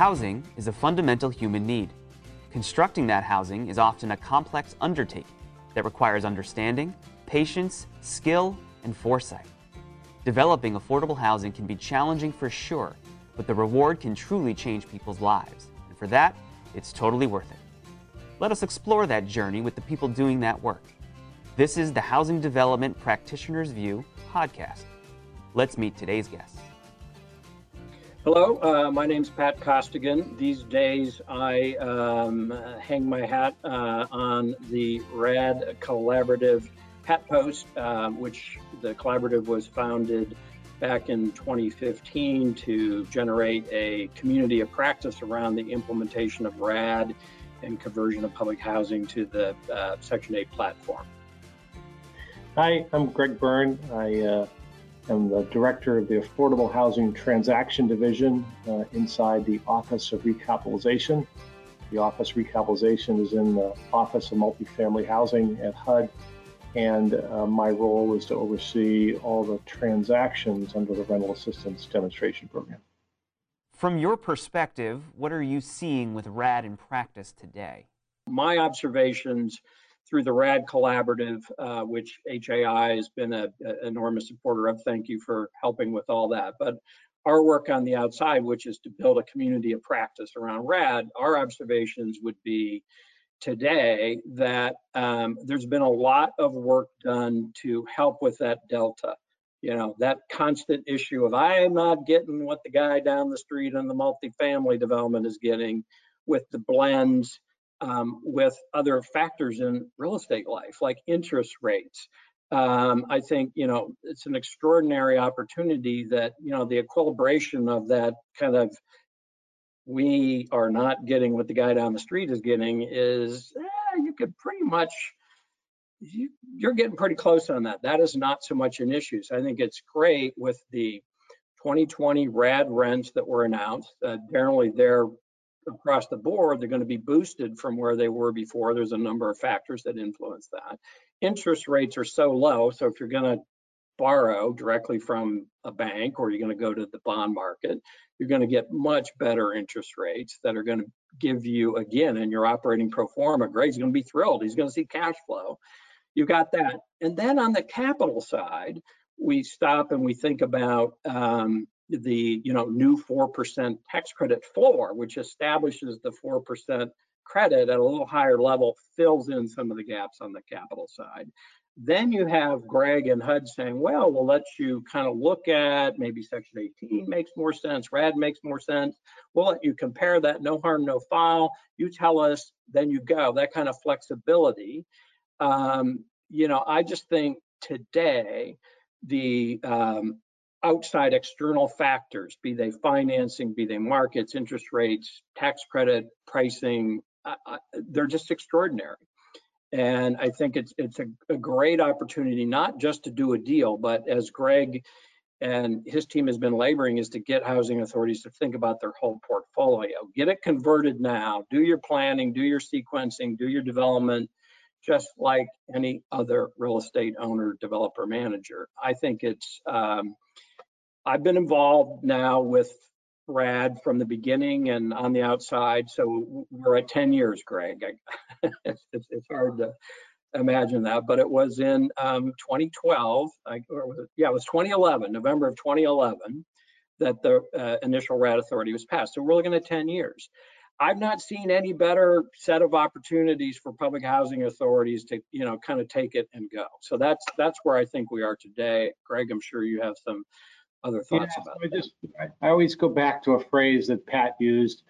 Housing is a fundamental human need. Constructing that housing is often a complex undertaking that requires understanding, patience, skill, and foresight. Developing affordable housing can be challenging for sure, but the reward can truly change people's lives. And for that, it's totally worth it. Let us explore that journey with the people doing that work. This is the Housing Development Practitioner's View podcast. Let's meet today's guests. Hello, uh, my name's Pat Costigan. These days I um, hang my hat uh, on the RAD Collaborative Hat Post, uh, which the collaborative was founded back in 2015 to generate a community of practice around the implementation of RAD and conversion of public housing to the uh, Section 8 platform. Hi, I'm Greg Byrne. I uh, I'm the director of the Affordable Housing Transaction Division uh, inside the Office of Recapitalization. The Office of Recapitalization is in the Office of Multifamily Housing at HUD, and uh, my role is to oversee all the transactions under the Rental Assistance Demonstration Program. From your perspective, what are you seeing with RAD in practice today? My observations through the RAD collaborative, uh, which HAI has been an enormous supporter of. Thank you for helping with all that. But our work on the outside, which is to build a community of practice around RAD, our observations would be today that um, there's been a lot of work done to help with that delta. You know, that constant issue of I am not getting what the guy down the street on the multifamily development is getting with the blends um, with other factors in real estate life, like interest rates. Um, I think you know it's an extraordinary opportunity that you know the equilibration of that kind of we are not getting what the guy down the street is getting is eh, you could pretty much you, you're getting pretty close on that. That is not so much an issue. So I think it's great with the 2020 RAD rents that were announced. Uh, generally, they're across the board, they're going to be boosted from where they were before. There's a number of factors that influence that. Interest rates are so low, so if you're going to borrow directly from a bank or you're going to go to the bond market, you're going to get much better interest rates that are going to give you, again, in your operating pro forma, Greg's going to be thrilled. He's going to see cash flow. You got that. And then on the capital side, we stop and we think about um, the you know new 4% tax credit floor, which establishes the 4% credit at a little higher level, fills in some of the gaps on the capital side. Then you have Greg and HUD saying, well, we'll let you kind of look at maybe Section 18 makes more sense, RAD makes more sense. We'll let you compare that, no harm, no foul. You tell us, then you go. That kind of flexibility. Um, you know, I just think today the um, outside external factors, be they financing, be they markets, interest rates, tax credit, pricing, uh, they're just extraordinary. And I think it's it's a, a, great opportunity not just to do a deal, but as Greg and his team has been laboring is to get housing authorities to think about their whole portfolio. Get it converted now. Do your planning, do your sequencing, do your development, just like any other real estate owner, developer, manager. I think it's um, I've been involved now with Rad from the beginning and on the outside. So we're at 10 years, Greg. it's, it's, hard to imagine that, but it was in um, 2012, I, was it, yeah, it was 2011, November of 2011, that the uh, initial RAD authority was passed. So we're looking at 10 years. I've not seen any better set of opportunities for public housing authorities to, you know, kind of take it and go. So that's that's where I think we are today. Greg, I'm sure you have some other thoughts yeah, about I just I always go back to a phrase that Pat used,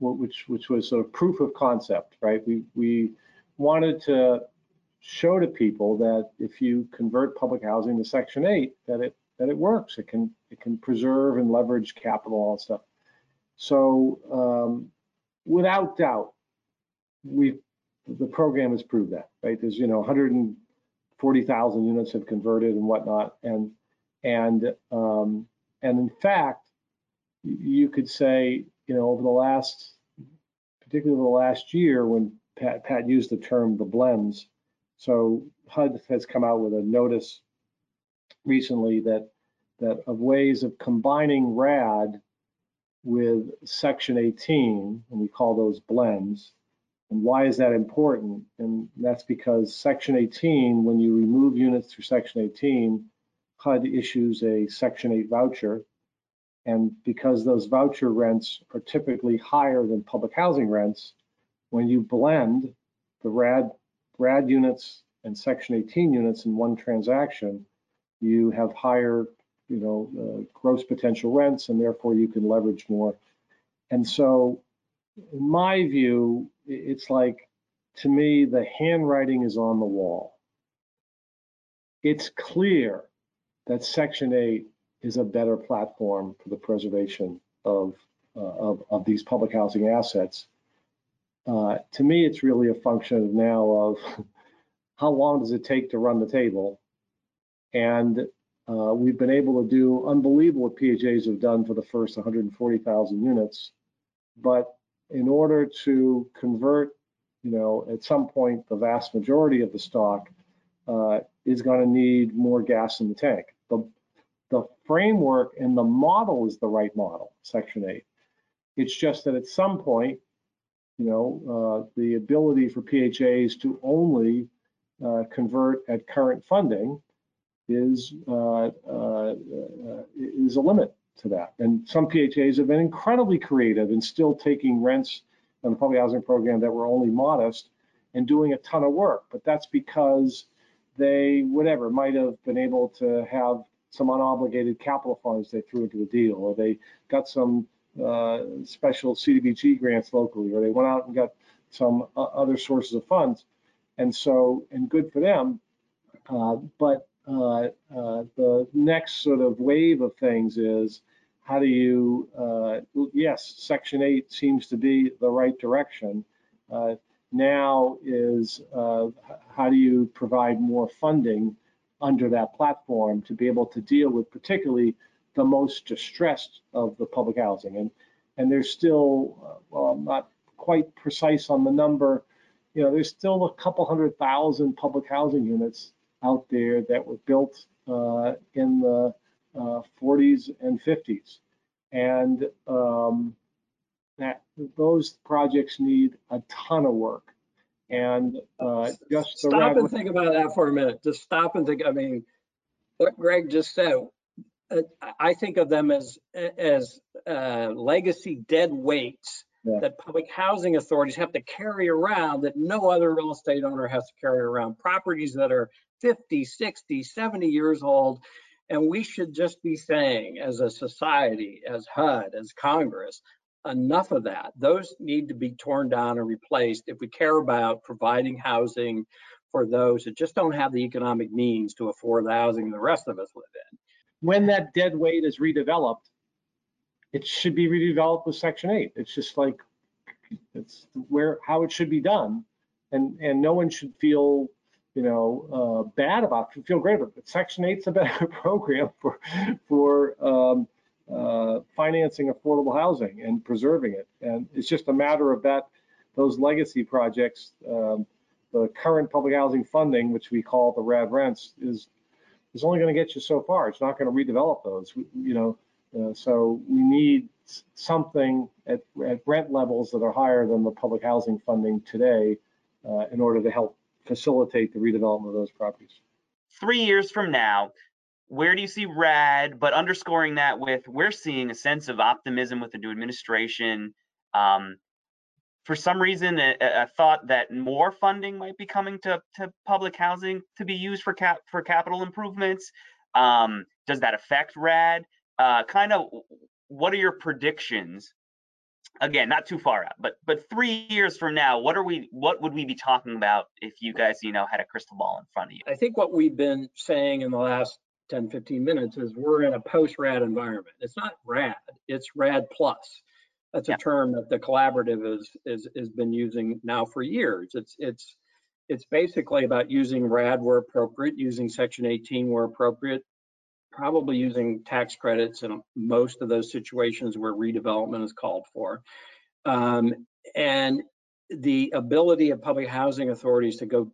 which which was sort of proof of concept, right? We we wanted to show to people that if you convert public housing to Section 8, that it that it works. It can it can preserve and leverage capital, all that stuff. So um, without doubt, we the program has proved that, right? There's you know 140,000 units have converted and whatnot, and and um, and in fact, you could say, you know, over the last, particularly over the last year, when Pat, Pat used the term the blends. So HUD has come out with a notice recently that that of ways of combining RAD with Section 18, and we call those blends. And why is that important? And that's because Section 18, when you remove units through Section 18, HUD issues a Section 8 voucher. And because those voucher rents are typically higher than public housing rents, when you blend the RAD, RAD units and Section 18 units in one transaction, you have higher, you know, uh, gross potential rents, and therefore you can leverage more. And so, in my view, it's like, to me, the handwriting is on the wall. It's clear that Section 8 is a better platform for the preservation of, uh, of, of, these public housing assets. Uh, to me, it's really a function now of how long does it take to run the table? And uh, we've been able to do unbelievable what PHAs have done for the first 140,000 units. But in order to convert, you know, at some point, the vast majority of the stock uh, is going to need more gas in the tank. The, the framework and the model is the right model, Section 8. It's just that at some point, you know, uh, the ability for PHAs to only uh, convert at current funding is uh, uh, is a limit to that. And some PHAs have been incredibly creative in still taking rents on the public housing program that were only modest and doing a ton of work. But that's because they, whatever, might have been able to have some unobligated capital funds they threw into the deal, or they got some uh, special CDBG grants locally, or they went out and got some uh, other sources of funds. And so, and good for them. Uh, but uh, uh, the next sort of wave of things is how do you, uh, yes, Section 8 seems to be the right direction. Now is uh, how do you provide more funding under that platform to be able to deal with particularly the most distressed of the public housing. And, and there's still, uh, well, I'm not quite precise on the number, you know, there's still a couple hundred thousand public housing units out there that were built uh, in the uh, 40s and 50s. And um, that those projects need a ton of work. And uh, just stop and think about that for a minute. Just stop and think. I mean, what Greg just said. Uh, I think of them as as uh, legacy dead weights yeah. that public housing authorities have to carry around that no other real estate owner has to carry around. Properties that are 50, 60, 70 years old. And we should just be saying, as a society, as HUD, as Congress, enough of that. Those need to be torn down and replaced if we care about providing housing for those that just don't have the economic means to afford the housing the rest of us live in. When that dead weight is redeveloped, it should be redeveloped with Section 8. It's just like it's where how it should be done, and and no one should feel you know, uh, bad about, it. feel great about it. Section 8's a better program for, for um, uh, financing affordable housing and preserving it. And it's just a matter of that, those legacy projects, um, the current public housing funding, which we call the RAD rents, is is only going to get you so far. It's not going to redevelop those, you know. Uh, so we need something at, at rent levels that are higher than the public housing funding today uh, in order to help facilitate the redevelopment of those properties. Three years from now, where do you see RAD? But underscoring that with we're seeing a sense of optimism with the new administration. Um, for some reason, a, thought that more funding might be coming to, to public housing to be used for cap for capital improvements. Um, does that affect RAD? Uh, kind of, what are your predictions again not too far out but but three years from now what are we what would we be talking about if you guys you know had a crystal ball in front of you i think what we've been saying in the last 10 15 minutes is we're in a post rad environment. It's not rad it's rad plus. That's a term that the collaborative is is has been using now for years. It's it's it's basically about using rad where appropriate using section 18 where appropriate probably using tax credits in most of those situations where redevelopment is called for. Um, and the ability of public housing authorities to go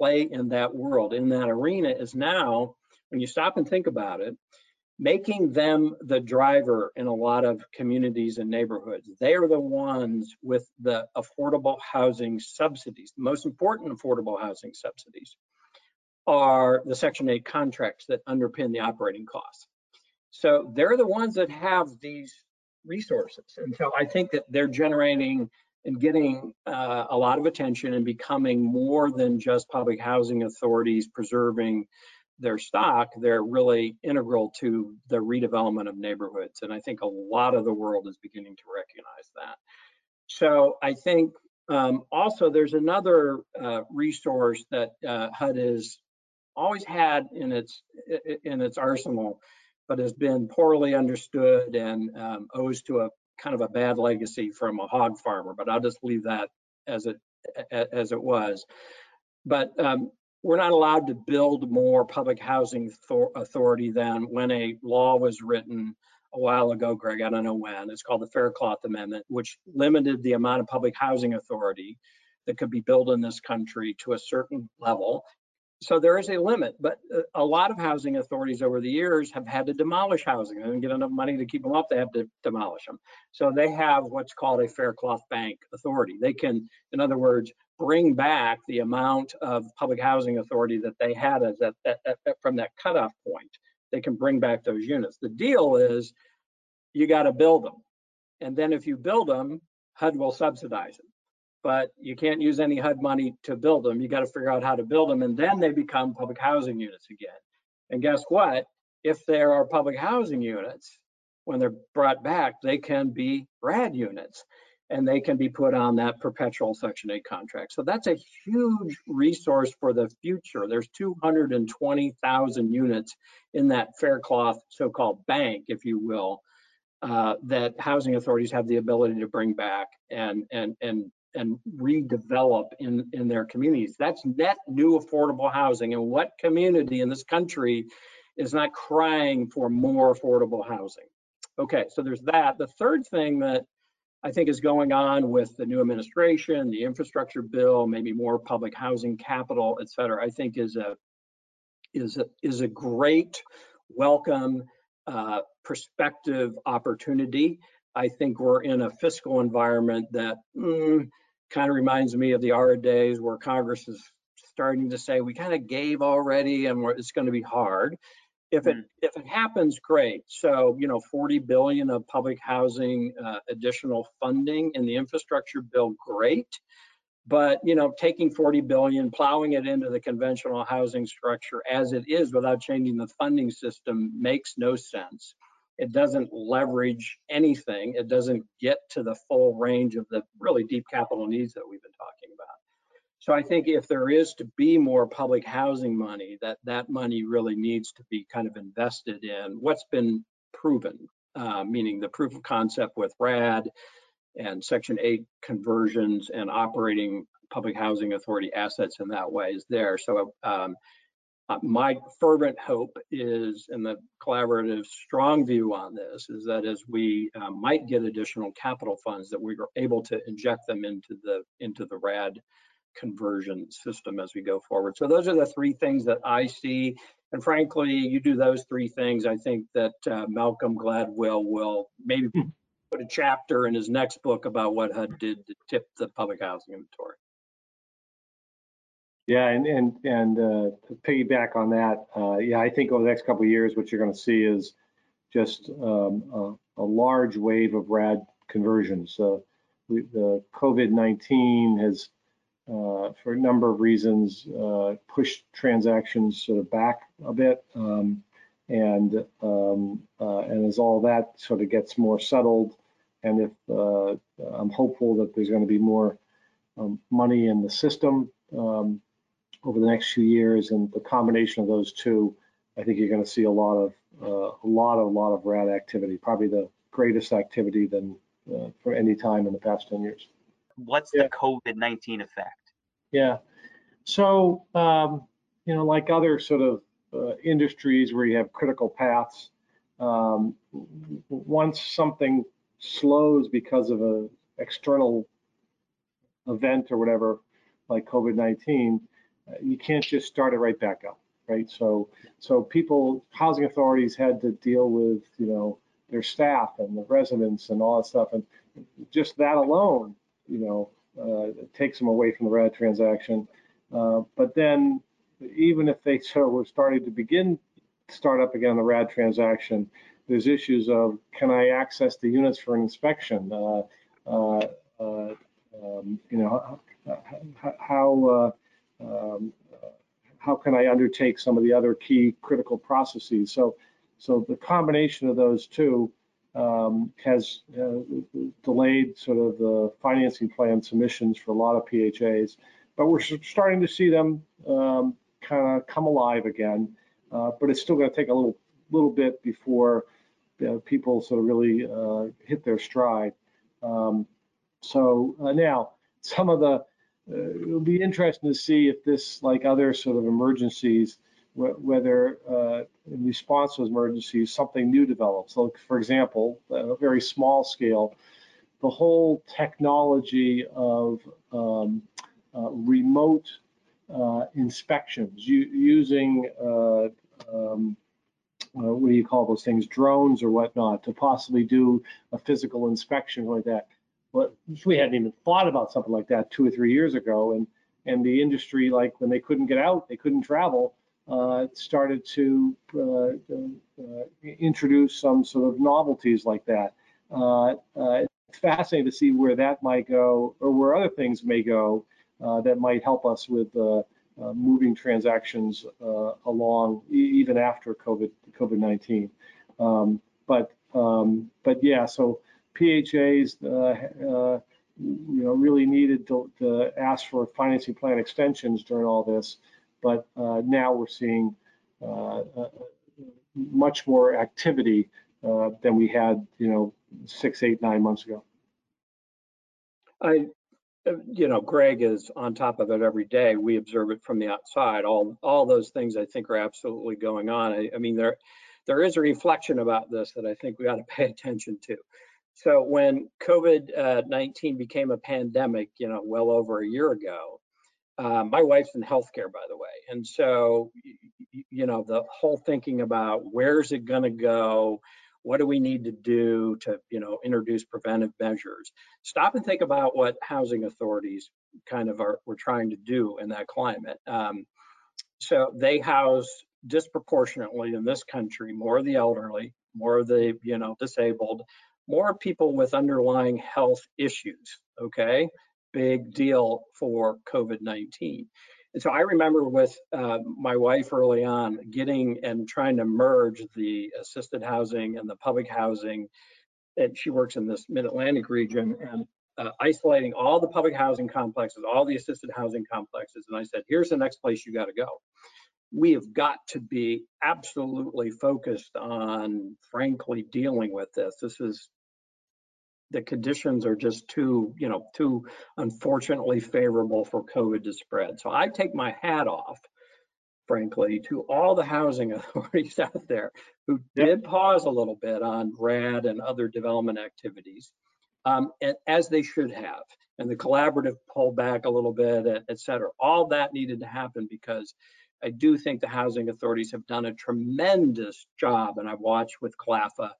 play in that world, in that arena, is now, when you stop and think about it, making them the driver in a lot of communities and neighborhoods. They are the ones with the affordable housing subsidies. The most important affordable housing subsidies are the Section 8 contracts that underpin the operating costs. So they're the ones that have these resources. And so I think that they're generating and getting uh, a lot of attention and becoming more than just public housing authorities preserving their stock, they're really integral to the redevelopment of neighborhoods. And I think a lot of the world is beginning to recognize that. So I think um, also there's another uh, resource that uh, HUD has always had in its in its arsenal, but has been poorly understood and um, owes to a kind of a bad legacy from a hog farmer. But I'll just leave that as it as it was. But um, we're not allowed to build more public housing authority than when a law was written a while ago, Greg, I don't know when. It's called the Faircloth Amendment, which limited the amount of public housing authority that could be built in this country to a certain level. So there is a limit, but uh, a lot of housing authorities over the years have had to demolish housing. They didn't get enough money to keep them up, they have to demolish them. So they have what's called a Faircloth Bank authority. They can, in other words, bring back the amount of public housing authority that they had as that, from that cutoff point. They can bring back those units. The deal is you got to build them. And then if you build them, HUD will subsidize them. But you can't use any HUD money to build them. You got to figure out how to build them. And then they become public housing units again. And guess what? If there are public housing units, when they're brought back, they can be RAD units and they can be put on that perpetual Section 8 contract. So that's a huge resource for the future. There's 220,000 units in that Faircloth so-called bank, if you will, uh, that housing authorities have the ability to bring back and and and and redevelop in in their communities. That's net new affordable housing. And what community in this country is not crying for more affordable housing? Okay, so there's that. The third thing that I think is going on with the new administration, the infrastructure bill, maybe more public housing capital, et cetera, I think is a is a, is a great welcome uh, perspective opportunity. I think we're in a fiscal environment that mm, kind of reminds me of the ARRA days where Congress is starting to say we kind of gave already and it's going to be hard. If it mm. if it happens great. So you know 40 billion of public housing uh, additional funding in the infrastructure bill great. But you know taking 40 billion plowing it into the conventional housing structure as it is without changing the funding system makes no sense it doesn't leverage anything it doesn't get to the full range of the really deep capital needs that we've been talking about so I think if there is to be more public housing money, that that money really needs to be kind of invested in what's been proven, uh, meaning the proof of concept with RAD and Section 8 conversions and operating public housing authority assets in that way is there. So um, my fervent hope is, and the collaborative strong view on this, is that as we uh, might get additional capital funds, that we are able to inject them into the into the RAD conversion system as we go forward. So those are the three things that I see. And frankly, you do those three things, I think that uh, Malcolm Gladwell will maybe hmm. put a chapter in his next book about what HUD did to tip the public housing inventory. Yeah, and and and uh, to piggyback on that, uh, yeah, I think over the next couple of years, what you're going to see is just um, a, a, large wave of RAD conversions. So we, the COVID-19 has uh, for a number of reasons, uh, pushed transactions sort of back a bit. Um, and um, uh, and as all that sort of gets more settled, and if uh, I'm hopeful that there's going to be more um, money in the system um, over the next few years, and the combination of those two, I think you're going to see a lot of uh, a lot, of a lot of rad activity, probably the greatest activity than uh, for any time in the past 10 years. What's yeah. the COVID-19 effect? Yeah. So, um, you know, like other sort of uh, industries where you have critical paths, um, once something slows because of a external event or whatever, like COVID-19, uh, you can't just start it right back up, right? So, so people, housing authorities had to deal with, you know, their staff and the residents and all that stuff. And just that alone, you know, uh, takes them away from the RAD transaction. Uh, but then even if they sort of were starting to begin start up again the RAD transaction, there's issues of can I access the units for an inspection? Uh, uh, uh um, you know, how uh, um, how can I undertake some of the other key critical processes? So, so the combination of those two um, has uh, delayed sort of the financing plan submissions for a lot of PHAs, but we're starting to see them um, kind of come alive again. Uh, but it's still going to take a little little bit before people sort of really uh, hit their stride. Um, so uh, now some of the it'll be interesting to see if this, like other sort of emergencies, whether uh, in response to emergencies, something new develops. So, for example, a very small scale, the whole technology of um, uh, remote uh, inspections using uh, um, uh, what do you call those things, drones or whatnot, to possibly do a physical inspection like that. But we hadn't even thought about something like that two or three years ago, and and the industry, like when they couldn't get out, they couldn't travel, uh, started to uh, uh, introduce some sort of novelties like that. Uh, it's fascinating to see where that might go, or where other things may go that might help us with moving transactions along even after COVID COVID-19. Um, but um, but yeah, so PHAs, uh, uh, you know, really needed to, to, ask for financing plan extensions during all this, but uh, now we're seeing much more activity than we had, you know, six, eight, nine months ago. I, you know, Greg is on top of it every day. We observe it from the outside. All all those things I think are absolutely going on. I, I mean, there there is a reflection about this that I think we ought to pay attention to. So when COVID-19 became a pandemic, you know, well over a year ago, uh, my wife's in healthcare, by the way. And so, you know, the whole thinking about where's it going to go? What do we need to do to, you know, introduce preventive measures? Stop and think about what housing authorities kind of are, were trying to do in that climate. Um, so they house disproportionately in this country more of the elderly, more of the, you know, disabled, more people with underlying health issues, okay? Big deal for COVID-19. And so I remember with uh, my wife early on getting and trying to merge the assisted housing and the public housing. And she works in this mid-Atlantic region and uh, isolating all the public housing complexes, all the assisted housing complexes. And I said, here's the next place you got to go. We have got to be absolutely focused on, frankly, dealing with this. This is the conditions are just too, you know, too unfortunately favorable for COVID to spread. So I take my hat off, frankly, to all the housing authorities out there who did pause a little bit on RAD and other development activities, um, and, as they should have. And the collaborative pulled back a little bit, et cetera. All that needed to happen because I do think the housing authorities have done a tremendous job, and I've watched with CLPHA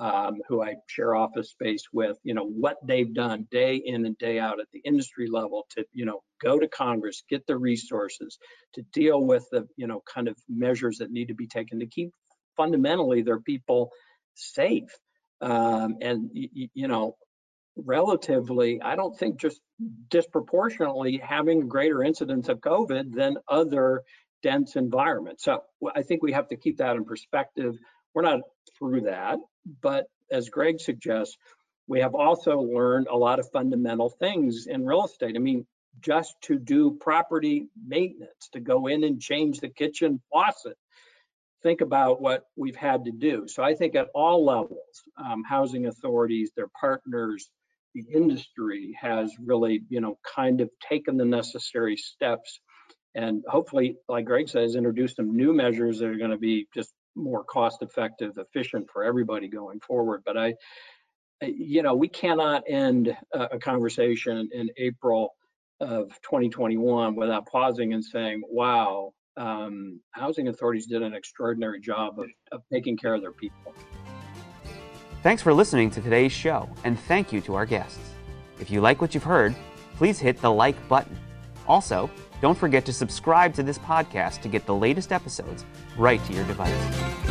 um, who I share office space with, you know, what they've done day in and day out at the industry level to, you know, go to Congress, get the resources to deal with the, you know, kind of measures that need to be taken to keep fundamentally their people safe. Um, and, you know, relatively, I don't think just disproportionately having greater incidence of COVID than other dense environments. So I think we have to keep that in perspective. We're not through that. But as Greg suggests, we have also learned a lot of fundamental things in real estate. I mean, just to do property maintenance, to go in and change the kitchen faucet. Think about what we've had to do. So I think at all levels, um, housing authorities, their partners, the industry has really, you know, kind of taken the necessary steps and hopefully, like Greg says, introduce some new measures that are going to be just more cost effective, efficient for everybody going forward. But I, you know, we cannot end a conversation in April of 2021 without pausing and saying, wow, um, housing authorities did an extraordinary job of, of taking care of their people. Thanks for listening to today's show, and thank you to our guests. If you like what you've heard, please hit the like button. Also, don't forget to subscribe to this podcast to get the latest episodes right to your device.